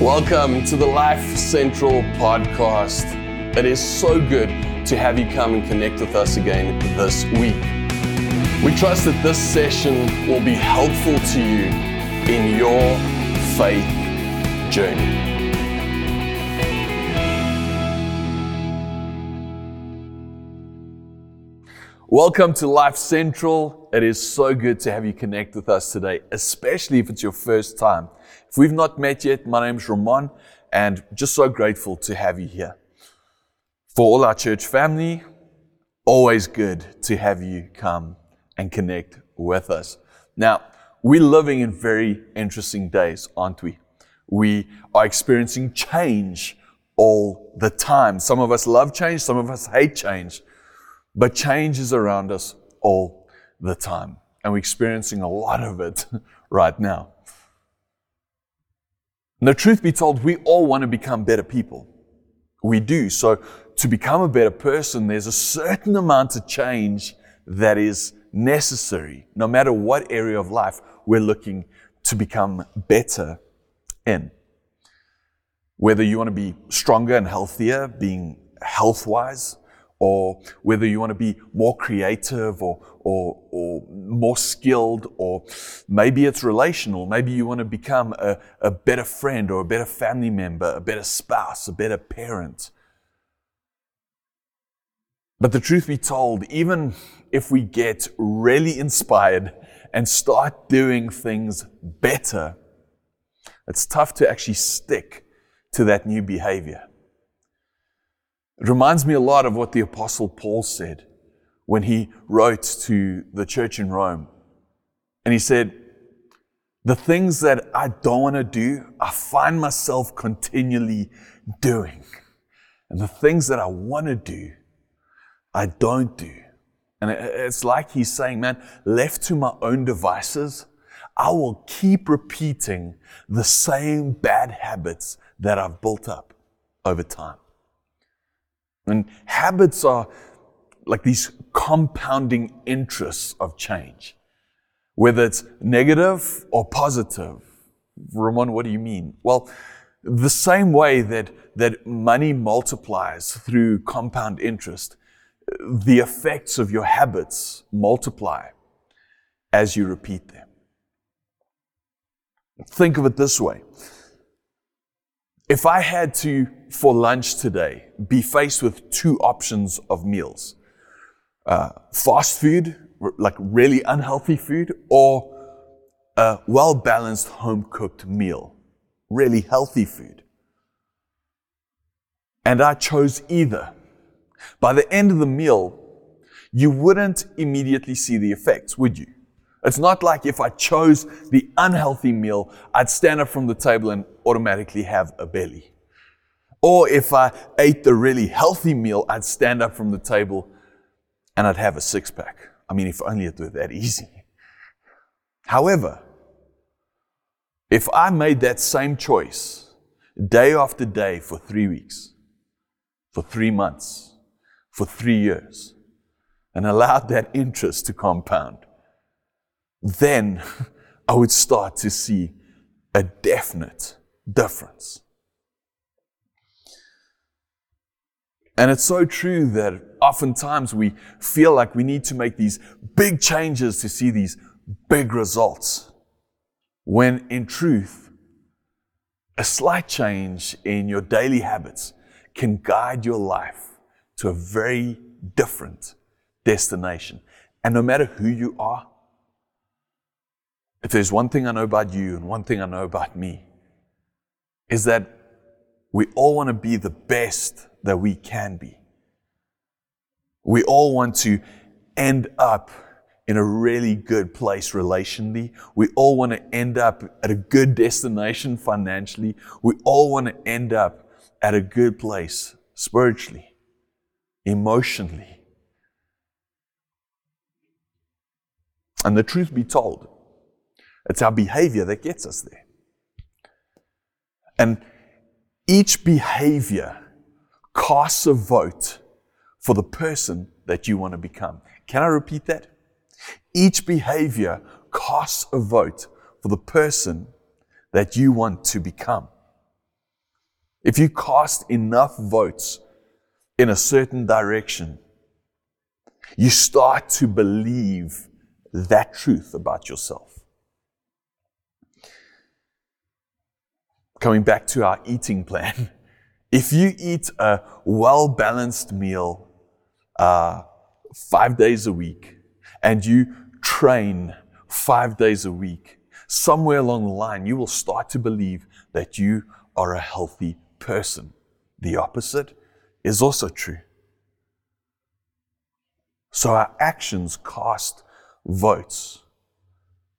Welcome to the Life Central podcast. It is so good to have you come and connect with us again this week. We trust that this session will be helpful to you in your faith journey. Welcome to Life Central. It is so good to have you connect with us today, especially if it's your first time. If we've not met yet, my name's Ramon, and just so grateful to have you here. For all our church family, always good to have you come and connect with us. Now, we're living in very interesting days, aren't we? We are experiencing change all the time. Some of us love change, some of us hate change. But change is around us all the time. And we're experiencing a lot of it right now. The truth be told, we all want to become better people. We do. So to become a better person, there's a certain amount of change that is necessary, no matter what area of life we're looking to become better in. Whether you want to be stronger and healthier, being health wise, or whether you want to be more creative or, or, or more skilled, or maybe it's relational. Maybe you want to become a, a better friend or a better family member, a better spouse, a better parent. But the truth be told, even if we get really inspired and start doing things better, it's tough to actually stick to that new behavior. It reminds me a lot of what the Apostle Paul said when he wrote to the church in Rome. And he said, The things that I don't want to do, I find myself continually doing. And the things that I want to do, I don't do. And it's like he's saying, man, left to my own devices, I will keep repeating the same bad habits that I've built up over time. And habits are like these compounding interests of change, whether it's negative or positive. Ramon, what do you mean? Well, the same way that, that money multiplies through compound interest, the effects of your habits multiply as you repeat them. Think of it this way if I had to, for lunch today, be faced with two options of meals uh, fast food, like really unhealthy food, or a well balanced home cooked meal, really healthy food. And I chose either. By the end of the meal, you wouldn't immediately see the effects, would you? It's not like if I chose the unhealthy meal, I'd stand up from the table and automatically have a belly. Or if I ate the really healthy meal, I'd stand up from the table and I'd have a six pack. I mean, if only it were that easy. However, if I made that same choice day after day for three weeks, for three months, for three years, and allowed that interest to compound, then I would start to see a definite difference. And it's so true that oftentimes we feel like we need to make these big changes to see these big results. When in truth, a slight change in your daily habits can guide your life to a very different destination. And no matter who you are, if there's one thing I know about you and one thing I know about me, is that we all want to be the best that we can be. We all want to end up in a really good place relationally. We all want to end up at a good destination financially. We all want to end up at a good place spiritually, emotionally. And the truth be told, it's our behavior that gets us there. And each behavior casts a vote for the person that you want to become. Can I repeat that? Each behavior casts a vote for the person that you want to become. if you cast enough votes in a certain direction, you start to believe that truth about yourself. Coming back to our eating plan, if you eat a well balanced meal uh, five days a week and you train five days a week, somewhere along the line, you will start to believe that you are a healthy person. The opposite is also true. So our actions cast votes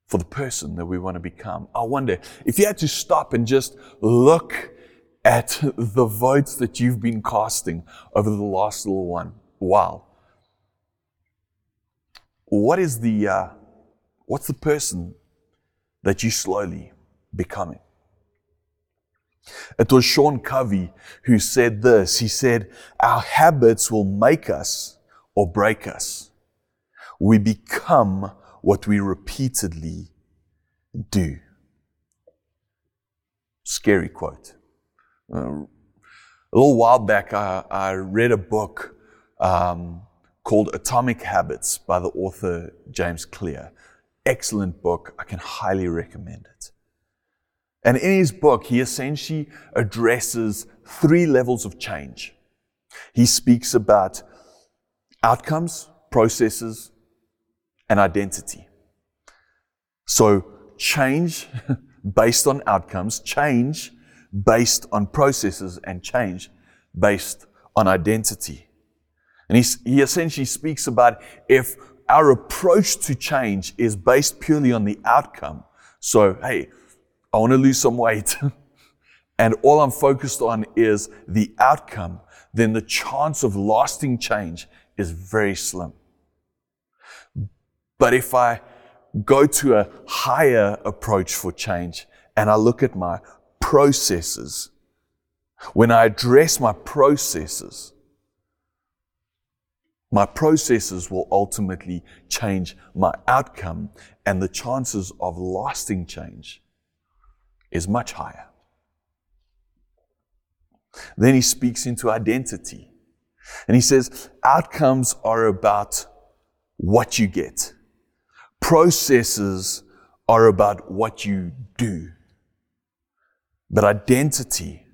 for the person that we want to become. I wonder if you had to stop and just look at the votes that you've been casting over the last little one while. What is the uh, what's the person that you slowly becoming? It was Sean Covey who said this. He said, Our habits will make us or break us. We become what we repeatedly do. Scary quote. Uh, a little while back, I, I read a book um, called Atomic Habits by the author James Clear. Excellent book. I can highly recommend it. And in his book, he essentially addresses three levels of change. He speaks about outcomes, processes, and identity. So change based on outcomes, change based on processes, and change based on identity. And he essentially speaks about if our approach to change is based purely on the outcome. So, hey, I want to lose some weight, and all I'm focused on is the outcome, then the chance of lasting change is very slim. But if I go to a higher approach for change and I look at my processes, when I address my processes, my processes will ultimately change my outcome and the chances of lasting change is much higher. Then he speaks into identity. And he says, outcomes are about what you get. Processes are about what you do. But identity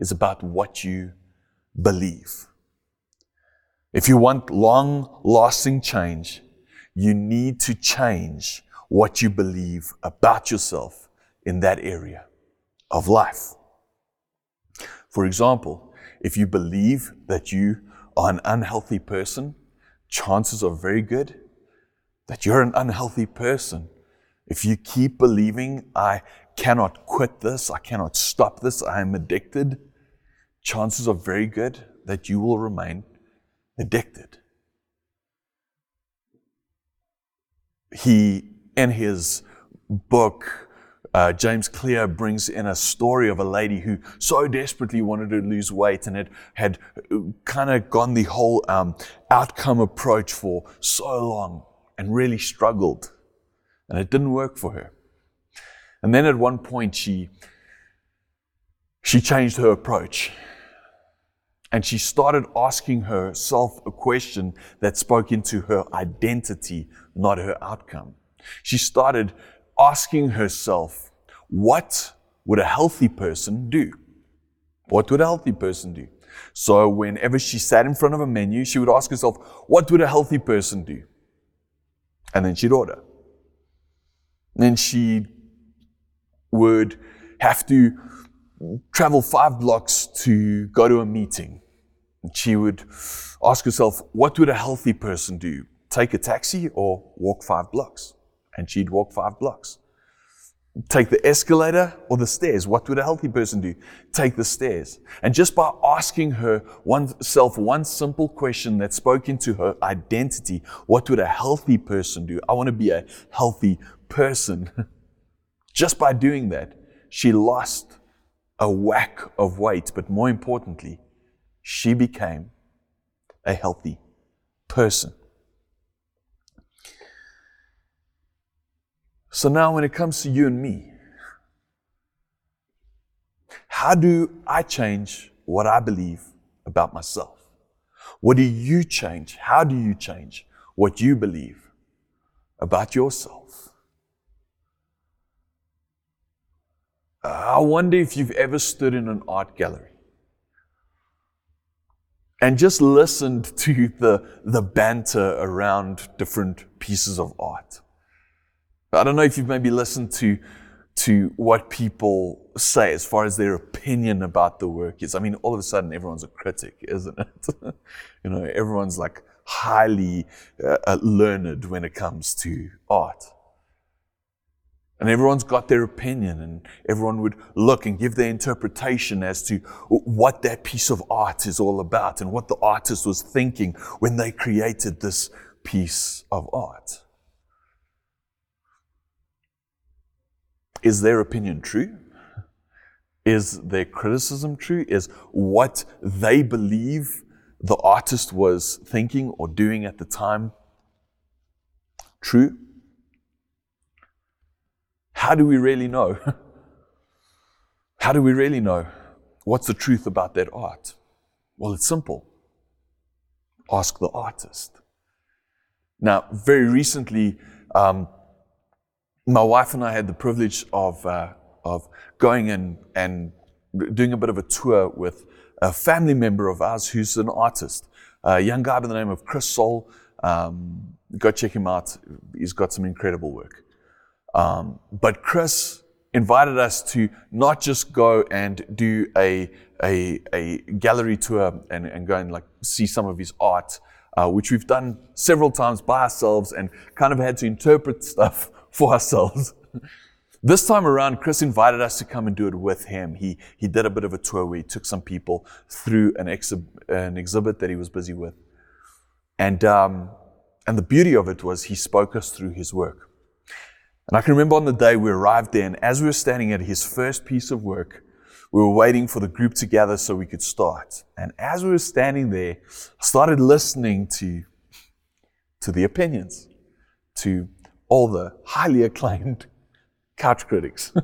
is about what you believe. If you want long lasting change, you need to change what you believe about yourself in that area of life. For example, if you believe that you are an unhealthy person, chances are very good that you're an unhealthy person. If you keep believing, I cannot quit this, I cannot stop this, I am addicted, chances are very good that you will remain addicted. He, in his book, uh, James Clear brings in a story of a lady who so desperately wanted to lose weight and had, had kind of gone the whole um, outcome approach for so long and really struggled. And it didn't work for her. And then at one point, she, she changed her approach. And she started asking herself a question that spoke into her identity, not her outcome. She started asking herself, what would a healthy person do? What would a healthy person do? So whenever she sat in front of a menu, she would ask herself, what would a healthy person do? And then she'd order. And then she would have to travel five blocks to go to a meeting. And she would ask herself, what would a healthy person do? Take a taxi or walk five blocks? and she'd walk five blocks. Take the escalator or the stairs. What would a healthy person do? Take the stairs. And just by asking her oneself one simple question that spoke into her identity, what would a healthy person do? I want to be a healthy person. just by doing that, she lost a whack of weight, but more importantly, she became a healthy person. So now, when it comes to you and me, How do I change what I believe about myself? What do you change? How do you change what you believe about yourself? I wonder if you've ever stood in an art gallery and just listened to the, the banter around different pieces of art. I don't know if you've maybe listened to, to what people say as far as their opinion about the work is. I mean, all of a sudden, everyone's a critic, isn't it? you know, everyone's like highly uh, uh learned when it comes to art. And everyone's got their opinion, and everyone would look and give their interpretation as to what that piece of art is all about and what the artist was thinking when they created this piece of art. Is their opinion true? Is their criticism true? Is what they believe the artist was thinking or doing at the time true? How do we really know? How do we really know what's the truth about that art? Well, it's simple. Ask the artist. Now, very recently, um, my wife and I had the privilege of, uh, of going and, and doing a bit of a tour with a family member of ours who's an artist, a young guy by the name of Chris Sol. Um, go check him out. He's got some incredible work. Um, but Chris invited us to not just go and do a, a, a gallery tour and, and go and like see some of his art, uh, which we've done several times by ourselves and kind of had to interpret stuff for ourselves. this time around, Chris invited us to come and do it with him. He, he did a bit of a tour where he took some people through an, exhib- an exhibit that he was busy with. And, um, and the beauty of it was he spoke us through his work. And I can remember on the day we arrived there, and as we were standing at his first piece of work, we were waiting for the group to gather so we could start. And as we were standing there, I started listening to, to the opinions, to all the highly acclaimed couch critics.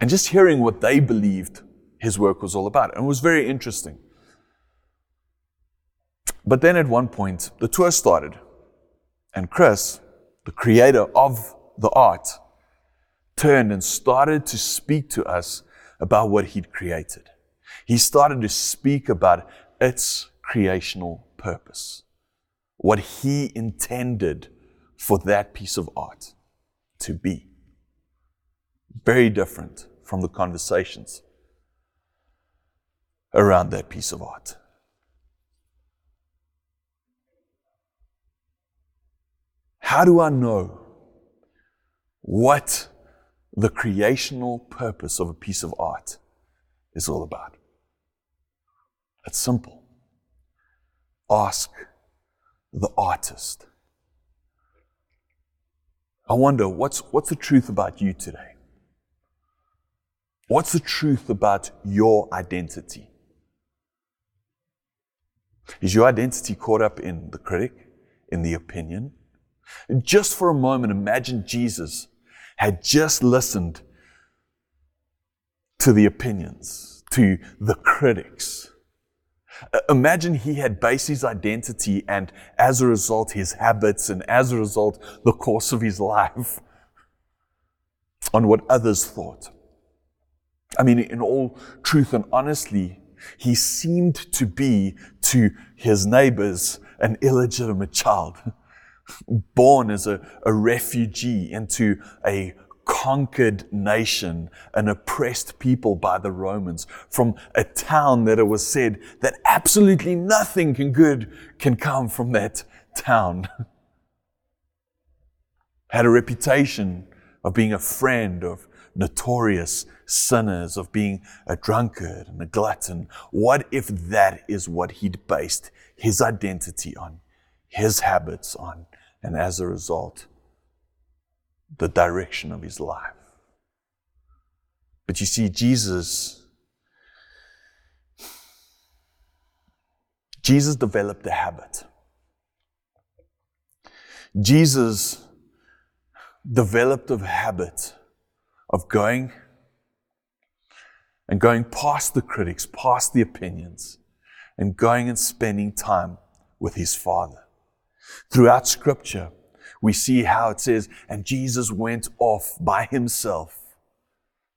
and just hearing what they believed his work was all about. And it was very interesting. But then at one point, the tour started. And Chris, the creator of the art, turned and started to speak to us about what he'd created. He started to speak about its creational purpose, what he intended for that piece of art to be. Very different from the conversations around that piece of art. How do I know what the creational purpose of a piece of art is all about? It's simple. Ask the artist. I wonder what's, what's the truth about you today? What's the truth about your identity? Is your identity caught up in the critic, in the opinion? Just for a moment, imagine Jesus had just listened to the opinions, to the critics. Uh, imagine he had based his identity and as a result his habits and as a result the course of his life on what others thought. I mean, in all truth and honestly, he seemed to be to his neighbors an illegitimate child. born as a, a refugee into a conquered nation, an oppressed people by the Romans, from a town that it was said that absolutely nothing good can come from that town. Had a reputation of being a friend of notorious sinners, of being a drunkard and a glutton. What if that is what he'd based his identity on, his habits on? and as a result, the direction of his life. But you see, Jesus, Jesus developed a habit. Jesus developed a habit of going and going past the critics, past the opinions, and going and spending time with his Father. Throughout Scripture, we see how it says, and Jesus went off by himself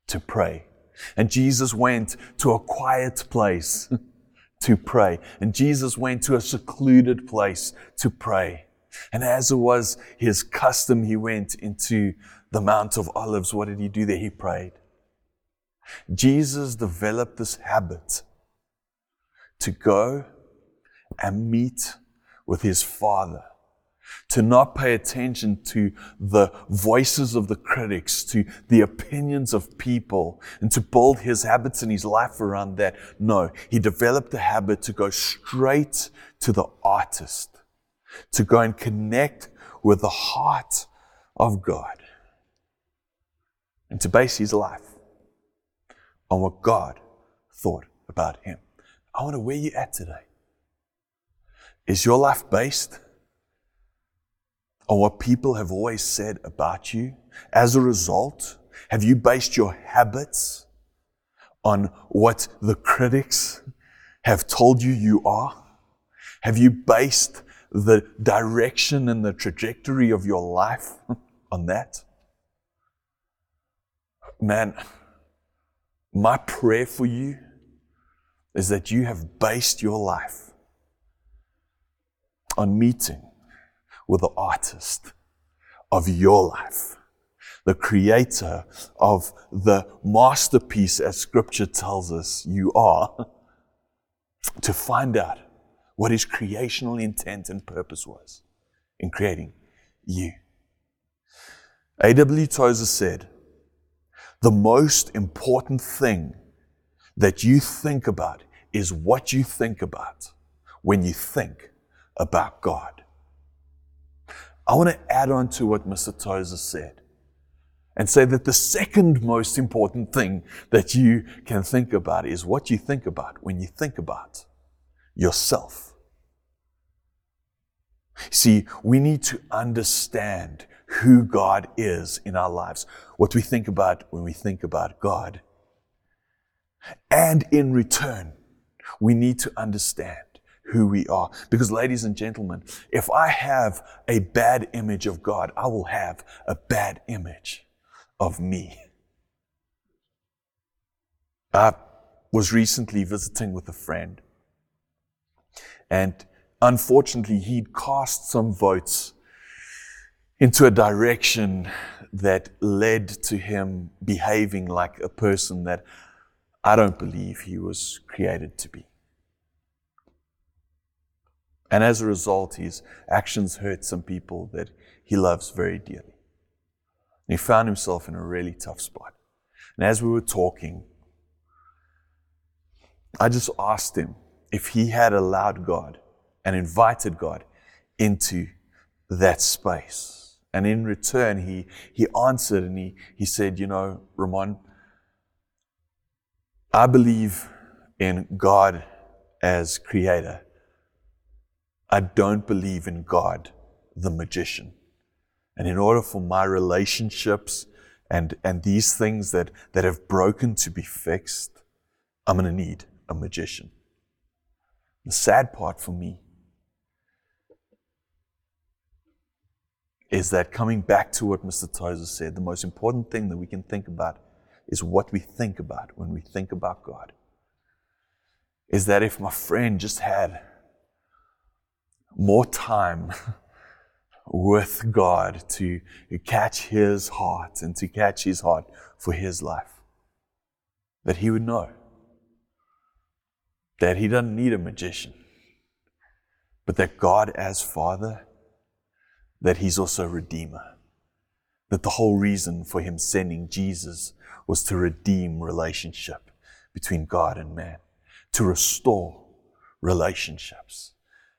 to pray. And Jesus went to a quiet place to pray. And Jesus went to a secluded place to pray. And as it was his custom, he went into the Mount of Olives. What did he do there? He prayed. Jesus developed this habit to go and meet with his Father to not pay attention to the voices of the critics, to the opinions of people, and to build his habits and his life around that. No, he developed the habit to go straight to the artist, to go and connect with the heart of God, and to base his life on what God thought about him. I wonder where you're at today. Is your life based on what people have always said about you? As a result, have you based your habits on what the critics have told you you are? Have you based the direction and the trajectory of your life on that? Man, my prayer for you is that you have based your life on meeting with the artist of your life, the creator of the masterpiece, as scripture tells us you are, to find out what his creational intent and purpose was in creating you. A.W. Tozer said, The most important thing that you think about is what you think about when you think about God. I want to add on to what Mr. Tozer said and say that the second most important thing that you can think about is what you think about when you think about yourself. See, we need to understand who God is in our lives, what we think about when we think about God. And in return, we need to understand who we are. Because, ladies and gentlemen, if I have a bad image of God, I will have a bad image of me. I was recently visiting with a friend, and unfortunately, he'd cast some votes into a direction that led to him behaving like a person that I don't believe he was created to be. And as a result, his actions hurt some people that he loves very dearly. And he found himself in a really tough spot. And as we were talking, I just asked him if he had allowed God and invited God into that space. And in return, he, he answered and he, he said, You know, Ramon, I believe in God as creator. I don't believe in God, the magician. And in order for my relationships and, and these things that, that have broken to be fixed, I'm going to need a magician. The sad part for me is that coming back to what Mr. Tozer said, the most important thing that we can think about is what we think about when we think about God. Is that if my friend just had more time with God to catch his heart and to catch his heart for his life. That he would know that he doesn't need a magician, but that God, as Father, that he's also Redeemer. That the whole reason for him sending Jesus was to redeem relationship between God and man, to restore relationships.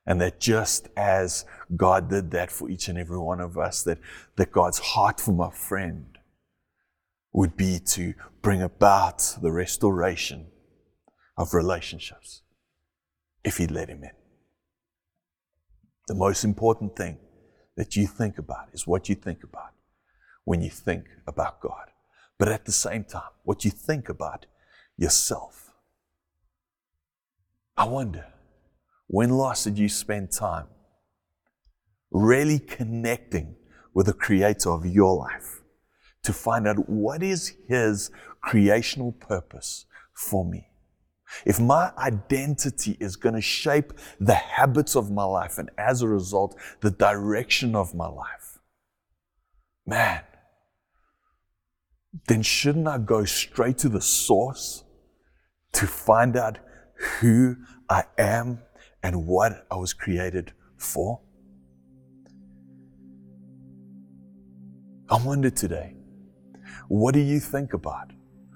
And that just as God did that for each and every one of us, that, that God's heart for my friend would be to bring about the restoration of relationships if He'd let Him in. The most important thing that you think about is what you think about when you think about God. But at the same time, what you think about yourself. I wonder, when last did you spend time really connecting with the creator of your life to find out what is his creational purpose for me? If my identity is going to shape the habits of my life and as a result, the direction of my life, man, then shouldn't I go straight to the source to find out who I am and what I was created for? I wonder today, what do you think about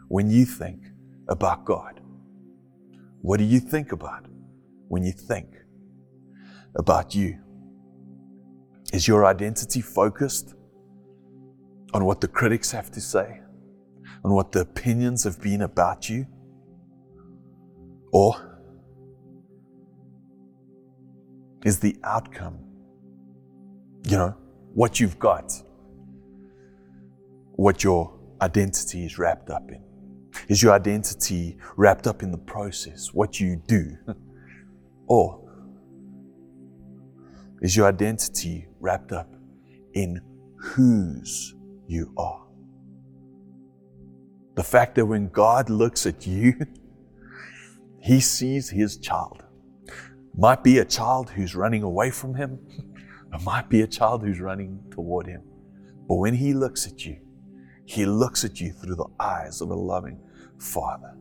when you think about God? What do you think about when you think about you? Is your identity focused on what the critics have to say, on what the opinions have been about you? Or is the outcome, you know, what you've got, what your identity is wrapped up in? Is your identity wrapped up in the process, what you do? or is your identity wrapped up in whose you are? The fact that when God looks at you, he sees his child. Might be a child who's running away from him, it might be a child who's running toward him. But when he looks at you, he looks at you through the eyes of a loving Father.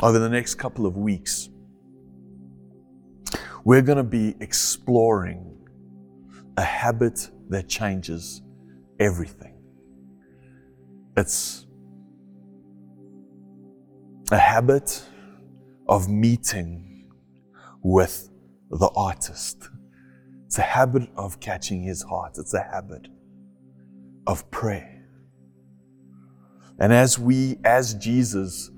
Over the next couple of weeks, we're going to be exploring a habit that changes everything. It's a habit of meeting with the artist. It's a habit of catching his heart. It's a habit of prayer. And as we, as Jesus,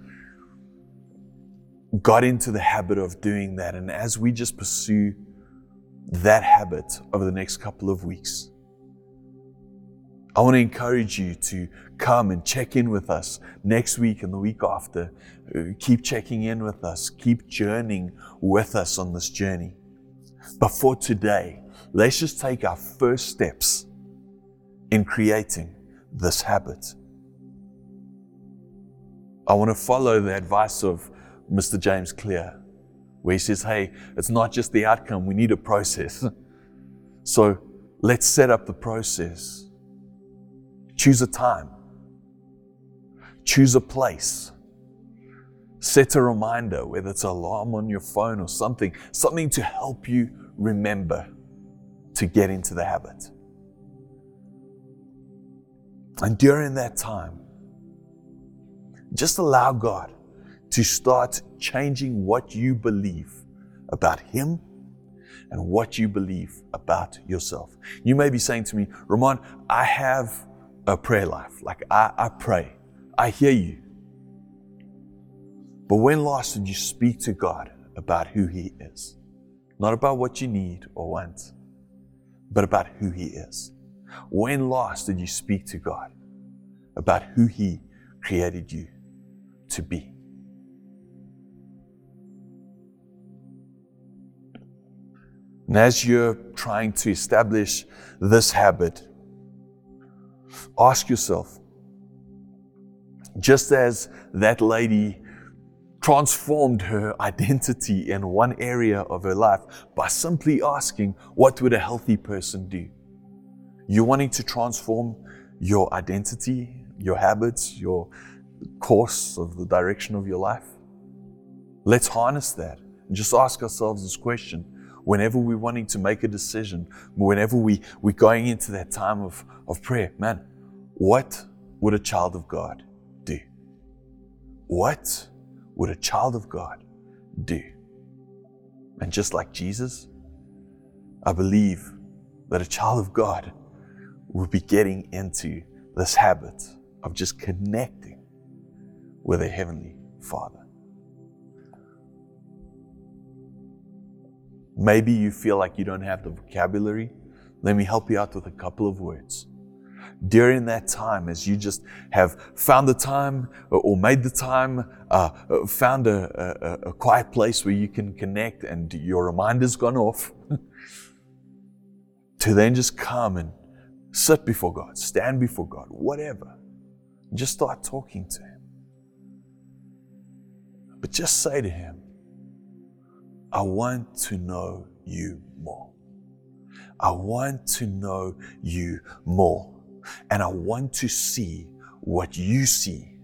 got into the habit of doing that, and as we just pursue that habit over the next couple of weeks, I want to encourage you to come and check in with us next week and the week after. Uh, keep checking in with us. Keep journeying with us on this journey. But for today, let's just take our first steps in creating this habit. I want to follow the advice of Mr. James Clear, where he says, Hey, it's not just the outcome, we need a process. so let's set up the process. Choose a time, choose a place, set a reminder, whether it's an alarm on your phone or something, something to help you remember to get into the habit. And during that time, just allow God to start changing what you believe about Him and what you believe about yourself. You may be saying to me, Ramon, I have a prayer life. Like I, I pray. I hear you. But when last did you speak to God about who He is? Not about what you need or want, but about who He is. When last did you speak to God about who He created you to be? And as you're trying to establish this habit, ask yourself just as that lady transformed her identity in one area of her life by simply asking, What would a healthy person do? You're wanting to transform your identity, your habits, your course of the direction of your life? Let's harness that and just ask ourselves this question whenever we're wanting to make a decision, whenever we, we're going into that time of, of prayer. Man, what would a child of God? What would a child of God do? And just like Jesus, I believe that a child of God will be getting into this habit of just connecting with a heavenly Father. Maybe you feel like you don't have the vocabulary. Let me help you out with a couple of words. During that time as you just have found the time or made the time, uh, found a, a, a quiet place where you can connect and your reminder's gone off, to then just come and sit before God, stand before God, whatever. Just start talking to Him. But just say to Him, I want to know you more. I want to know you more. And I want to see what you see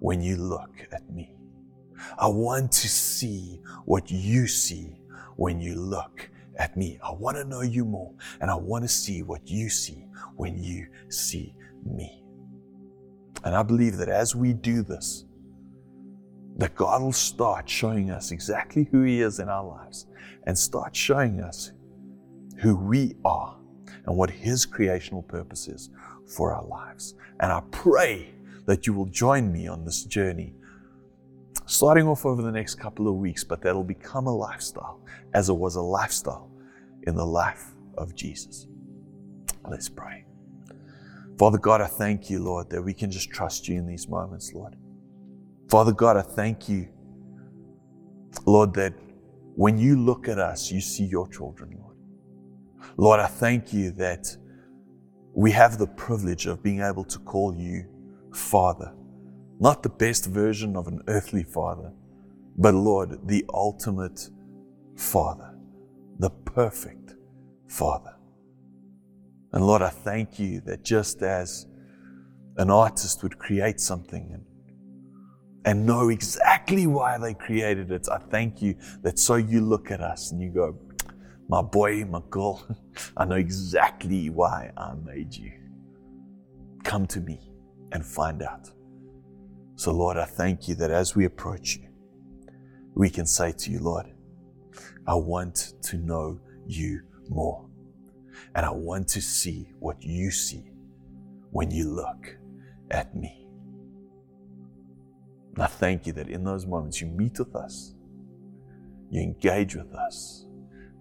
when you look at me. I want to see what you see when you look at me. I want to know you more and I want to see what you see when you see me. And I believe that as we do this, that God will start showing us exactly who He is in our lives and start showing us who we are and what His creational purpose is for our lives. And I pray that you will join me on this journey, starting off over the next couple of weeks, but that'll become a lifestyle as it was a lifestyle in the life of Jesus. Let's pray. Father God, I thank you, Lord, that we can just trust you in these moments, Lord. Father God, I thank you, Lord, that when you look at us, you see your children, Lord. Lord, I thank you that we have the privilege of being able to call you Father. Not the best version of an earthly father, but Lord, the ultimate Father, the perfect Father. And Lord, I thank you that just as an artist would create something and, and know exactly why they created it, I thank you that so you look at us and you go, my boy, my girl, I know exactly why I made you. Come to me and find out. So, Lord, I thank you that as we approach you, we can say to you, Lord, I want to know you more. And I want to see what you see when you look at me. And I thank you that in those moments you meet with us, you engage with us,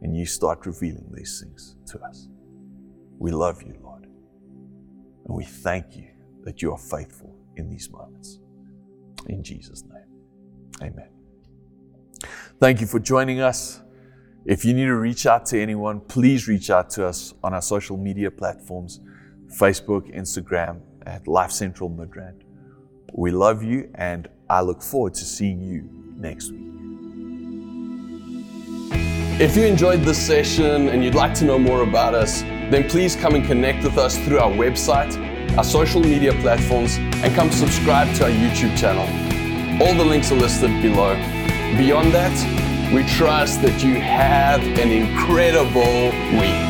and you start revealing these things to us. We love you, Lord. And we thank you that you are faithful in these moments. In Jesus' name, amen. Thank you for joining us. If you need to reach out to anyone, please reach out to us on our social media platforms Facebook, Instagram, at Life Central Midrand. We love you, and I look forward to seeing you next week. If you enjoyed this session and you'd like to know more about us, then please come and connect with us through our website, our social media platforms, and come subscribe to our YouTube channel. All the links are listed below. Beyond that, we trust that you have an incredible week.